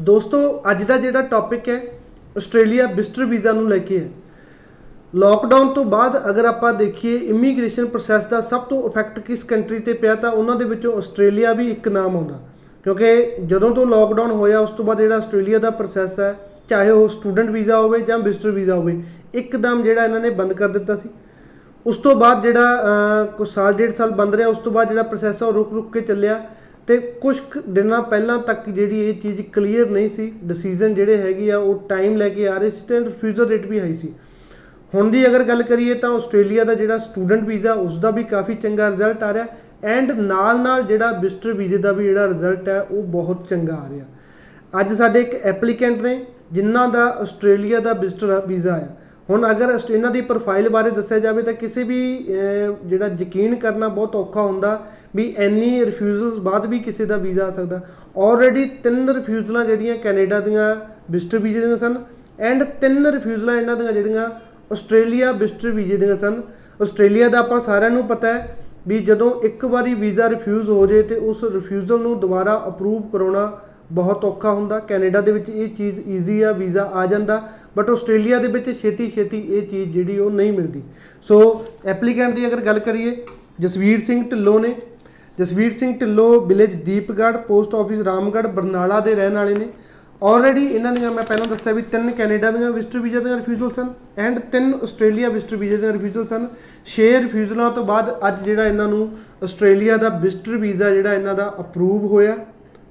ਦੋਸਤੋ, ਅੱਜ ਦਾ ਜਿਹੜਾ ਟੌਪਿਕ ਹੈ, ਆਸਟ੍ਰੇਲੀਆ ਵਿਜ਼ਟਰ ਵੀਜ਼ਾ ਨੂੰ ਲੈ ਕੇ ਹੈ। ਲਾਕਡਾਊਨ ਤੋਂ ਬਾਅਦ ਅਗਰ ਆਪਾਂ ਦੇਖੀਏ ਇਮੀਗ੍ਰੇਸ਼ਨ ਪ੍ਰੋਸੈਸ ਦਾ ਸਭ ਤੋਂ ਇਫੈਕਟ ਕਿਸ ਕੰਟਰੀ ਤੇ ਪਿਆ, ਤਾਂ ਉਹਨਾਂ ਦੇ ਵਿੱਚੋਂ ਆਸਟ੍ਰੇਲੀਆ ਵੀ ਇੱਕ ਨਾਮ ਆਉਂਦਾ। ਕਿਉਂਕਿ ਜਦੋਂ ਤੋਂ ਲਾਕਡਾਊਨ ਹੋਇਆ, ਉਸ ਤੋਂ ਬਾਅਦ ਜਿਹੜਾ ਆਸਟ੍ਰੇਲੀਆ ਦਾ ਪ੍ਰੋਸੈਸ ਹੈ, ਚਾਹੇ ਉਹ ਸਟੂਡੈਂਟ ਵੀਜ਼ਾ ਹੋਵੇ ਜਾਂ ਵਿਜ਼ਟਰ ਵੀਜ਼ਾ ਹੋਵੇ, ਇੱਕਦਮ ਜਿਹੜਾ ਇਹਨਾਂ ਨੇ ਬੰਦ ਕਰ ਦਿੱਤਾ ਸੀ। ਉਸ ਤੋਂ ਬਾਅਦ ਜਿਹੜਾ ਕੁਝ ਸਾਲ, ਡੇਢ ਸਾਲ ਬੰਦ ਰਿਹਾ, ਉਸ ਤੋਂ ਬਾਅਦ ਜਿਹੜਾ ਪ੍ਰੋਸੈਸ ਆ, ਉਹ ਰੁਕ ਰੁਕ ਕੇ ਚੱਲਿਆ। ਤੇ ਕੁਝ ਕੁ ਦਿਨਾਂ ਪਹਿਲਾਂ ਤੱਕ ਜਿਹੜੀ ਇਹ ਚੀਜ਼ ਕਲੀਅਰ ਨਹੀਂ ਸੀ ਡਿਸੀਜਨ ਜਿਹੜੇ ਹੈਗੇ ਆ, ਉਹ ਟਾਈਮ ਲੈ ਕੇ ਆ ਰਹੇ ਸੀ ਤੇ ਰਿਫਿਊਜ਼ਲ ਰੇਟ ਵੀ ਹਾਈ ਸੀ। ਹੁਣ ਦੀ ਅਗਰ ਗੱਲ ਕਰੀਏ ਤਾਂ ਆਸਟ੍ਰੇਲੀਆ ਦਾ ਜਿਹੜਾ ਸਟੂਡੈਂਟ ਵੀਜ਼ਾ ਉਸ ਦਾ ਵੀ ਕਾਫੀ ਚੰਗਾ ਰਿਜ਼ਲਟ ਆ ਰਿਹਾ ਐਂਡ ਨਾਲ ਨਾਲ ਜਿਹੜਾ ਵਿਜ਼ਟਰ ਵੀਜ਼ੇ ਦਾ ਵੀ ਜਿਹੜਾ ਰਿਜ਼ਲਟ ਹੈ ਉਹ ਬਹੁਤ ਚੰਗਾ ਆ ਰਿਹਾ। ਅੱਜ ਸਾਡੇ ਇੱਕ ਐਪਲੀਕੈਂਟ ਨੇ, ਜਿਨ੍ਹਾਂ ਦਾ ਆਸਟ੍ਰੇਲੀਆ ਦਾ ਵਿਜ਼ਟਰ ਵੀਜ਼ਾ ਆਇਆ ਹੁਣ ਅਗਰ ਇਹਨਾਂ ਦੀ ਪ੍ਰੋਫਾਈਲ ਬਾਰੇ ਦੱਸਿਆ ਜਾਵੇ ਤਾਂ ਕਿਸੇ ਵੀ ਜਿਹੜਾ ਯਕੀਨ ਕਰਨਾ ਬਹੁਤ ਔਖਾ ਹੁੰਦਾ ਵੀ ਇੰਨੀ ਰਿਫਿਊਜ਼ਲਸ ਬਾਅਦ ਵੀ ਕਿਸੇ ਦਾ ਵੀਜ਼ਾ ਆ ਸਕਦਾ। ਆਲਰੇਡੀ ਤਿੰਨ ਰਿਫਿਊਜ਼ਲਾਂ ਜਿਹੜੀਆਂ ਕੈਨੇਡਾ ਦੀਆਂ ਵਿਜ਼ਟਰ ਵੀਜ਼ੇ ਦੀਆਂ ਸਨ ਐਂਡ ਤਿੰਨ ਰਿਫਿਊਜ਼ਲਾਂ ਇਹਨਾਂ ਦੀਆਂ ਜਿਹੜੀਆਂ ਆਸਟ੍ਰੇਲੀਆ ਵਿਜ਼ਟਰ ਵੀਜ਼ੇ ਦੀਆਂ ਸਨ। ਆਸਟ੍ਰੇਲੀਆ ਦਾ ਆਪਾਂ ਸਾਰਿਆਂ ਨੂੰ ਪਤਾ ਹੈ ਵੀ ਜਦੋਂ ਇੱਕ ਵਾਰੀ ਵੀਜ਼ਾ ਰਿਫਿਊਜ਼ ਹੋ ਜੇ ਤੇ ਉਸ ਰਿਫਿਊਜ਼ਲ ਨੂੰ ਦੁਬਾਰਾ ਅਪਰੂਵ ਕਰਾਉਣਾ ਬਹੁਤ ਔਖਾ ਹੁੰਦਾ। ਕੈਨੇਡਾ ਦੇ ਵਿੱਚ ਇਹ ਚੀਜ਼ ਈਜ਼ੀ ਆ, ਵੀਜ਼ਾ ਆ ਜਾਂਦਾ। ਬਟ ਆਸਟ੍ਰੇਲੀਆ ਦੇ ਵਿੱਚ ਛੇਤੀ ਛੇਤੀ ਇਹ ਚੀਜ਼ ਜਿਹੜੀ ਉਹ ਨਹੀਂ ਮਿਲਦੀ। ਸੋ ਐਪਲੀਕੈਂਟ ਦੀ ਅਗਰ ਗੱਲ ਕਰੀਏ, ਜਸਵੀਰ ਸਿੰਘ ਢਿੱਲੋਂ ਨੇ, Jasvir Singh Dhillon village Deepgarh post office Ramgarh, Barnala ਦੇ ਰਹਿਣ ਵਾਲੇ ਨੇ। ਆਲਰੇਡੀ ਇਹਨਾਂ ਦੀਆਂ ਮੈਂ ਪਹਿਲਾਂ ਦੱਸਿਆ ਵੀ ਤਿੰਨ ਕੈਨੇਡਾ ਦੀਆਂ ਵਿਜ਼ਟਰ ਵੀਜ਼ਾ ਦੀਆਂ ਰਿਫਿਊਜ਼ਲ ਸਨ ਐਂਡ ਤਿੰਨ ਆਸਟ੍ਰੇਲੀਆ ਵਿਜ਼ਟਰ ਵੀਜ਼ਾ ਦੀਆਂ ਰਿਫਿਊਜ਼ਲ ਸਨ। 6 ਰਿਫਿਊਜ਼ਲਾਂ ਤੋਂ ਬਾਅਦ ਅੱਜ ਜਿਹੜਾ ਇਹਨਾਂ ਨੂੰ ਆਸਟ੍ਰੇਲੀਆ ਦਾ ਵਿਜ਼ਟਰ ਵੀਜ਼ਾ ਜਿਹੜਾ ਇਹਨਾਂ ਦਾ ਅਪਰੂਵ ਹੋਇਆ।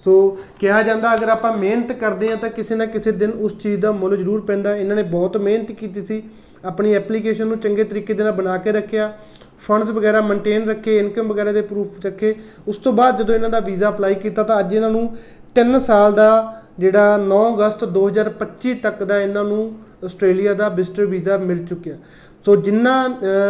ਸੋ ਕਿਹਾ ਜਾਂਦਾ ਅਗਰ ਆਪਾਂ ਮਿਹਨਤ ਕਰਦੇ ਆ ਤਾਂ ਕਿਸੇ ਨਾ ਕਿਸੇ ਦਿਨ ਉਸ ਚੀਜ਼ ਦਾ ਮੁੱਲ ਜ਼ਰੂਰ ਪੈਂਦਾ। ਇਹਨਾਂ ਨੇ ਬਹੁਤ ਮਿਹਨਤ ਕੀਤੀ ਸੀ। ਆਪਣੀ ਐਪਲੀਕੇਸ਼ਨ ਨੂੰ ਚੰਗੇ ਤਰੀਕੇ ਦੇ ਨਾਲ ਬਣਾ ਕੇ ਰੱਖਿਆ। ਫੰਡਸ ਵਗੈਰਾ ਮੇਨਟੇਨ ਰੱਖੇ ਇਨਕਮ ਵਗੈਰਾ ਦੇ ਪ੍ਰੂਫ ਰੱਖੇ। ਉਸ ਤੋਂ ਬਾਅਦ ਜਦੋਂ ਇਹਨਾਂ ਦਾ ਵੀਜ਼ਾ ਅਪਲਾਈ ਕੀਤਾ ਤਾਂ ਅੱਜ ਇਹਨਾਂ ਨੂੰ 3 ਸਾਲ ਦਾ ਜਿਹੜਾ 9 ਅਗਸਤ 2025 ਤੱਕ ਦਾ ਇਹਨਾਂ ਨੂੰ ਆਸਟ੍ਰੇਲੀਆ ਦਾ ਵਿਜ਼ਟਰ ਵੀਜ਼ਾ ਮਿਲ ਚੁੱਕਿਆ। ਸੋ ਜਿਨ੍ਹਾਂ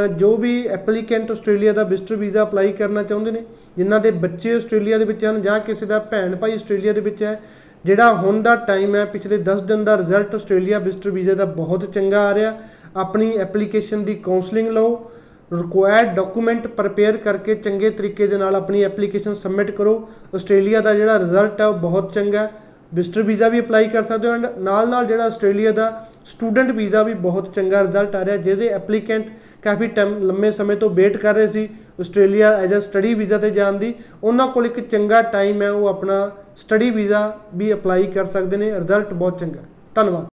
ਜੋ ਵੀ ਐਪਲੀਕੈਂਟ ਆਸਟ੍ਰੇਲੀਆ ਦਾ ਵਿਜ਼ਟਰ ਵੀਜ਼ਾ ਅਪਲਾਈ ਕਰਨਾ ਚਾਹੁੰਦੇ ਨੇ ਜਿਨ੍ਹਾਂ ਦੇ ਬੱਚੇ ਆਸਟ੍ਰੇਲੀਆ ਦੇ ਵਿੱਚ ਹਨ ਜਾਂ ਕਿਸੇ ਦਾ ਭੈਣ ਭਾਈ ਆਸਟ੍ਰੇਲੀਆ ਦੇ ਵਿੱਚ ਹੈ, ਜਿਹੜਾ ਹੁਣ ਦਾ ਟਾਈਮ ਹੈ, ਪਿਛਲੇ 10 ਦਿਨ ਦਾ ਰਿਜ਼ਲਟ ਆਸਟ੍ਰੇਲੀਆ ਵਿਜ਼ਟਰ ਵੀਜ਼ੇ ਦਾ ਬਹੁਤ ਚੰਗਾ ਆ ਰਿਹਾ। ਆਪਣੀ ਐਪਲੀਕੇਸ਼ਨ ਦੀ ਕਾਉਂਸਲਿੰਗ ਲਓ ਰਿਕੁਆਇਰਡ ਡਾਕੂਮੈਂਟ ਪ੍ਰਪੇਅਰ ਕਰਕੇ ਚੰਗੇ ਤਰੀਕੇ ਦੇ ਨਾਲ ਆਪਣੀ ਐਪਲੀਕੇਸ਼ਨ ਸਬਮਿਟ ਕਰੋ। ਆਸਟ੍ਰੇਲੀਆ ਦਾ ਜਿਹੜਾ ਰਿਜ਼ਲਟ ਹੈ, ਉਹ ਬਹੁਤ ਚੰਗਾ ਹੈ। ਵਿਜ਼ਟਰ ਵੀਜ਼ਾ ਵੀ ਅਪਲਾਈ ਕਰ ਸਕਦੇ ਹੋ ਐਂਡ ਨਾਲ ਨਾਲ ਜਿਹੜਾ ਆਸਟ੍ਰੇਲੀਆ ਦਾ ਸਟੂਡੈਂਟ ਵੀਜ਼ਾ ਵੀ ਬਹੁਤ ਚੰਗਾ ਰਿਜ਼ਲਟ ਆ ਰਿਹਾ, ਜਿਹਦੇ ਐਪਲੀਕੈਂਟ ਕਾਫੀ ਟਾਈਮ, ਲੰਮੇ ਸਮੇਂ ਤੋਂ ਵੇਟ ਕਰ ਰਹੇ ਸੀ Australia as a study visa ਤੇ ਜਾਣ ਦੀ। ਉਹਨਾਂ ਕੋਲ ਇੱਕ ਚੰਗਾ ਟਾਈਮ ਹੈ, ਉਹ ਆਪਣਾ ਸਟੱਡੀ ਵੀਜ਼ਾ ਵੀ ਅਪਲਾਈ ਕਰ ਸਕਦੇ ਨੇ, ਰਿਜ਼ਲਟ ਬਹੁਤ ਚੰਗਾ। ਧੰਨਵਾਦ।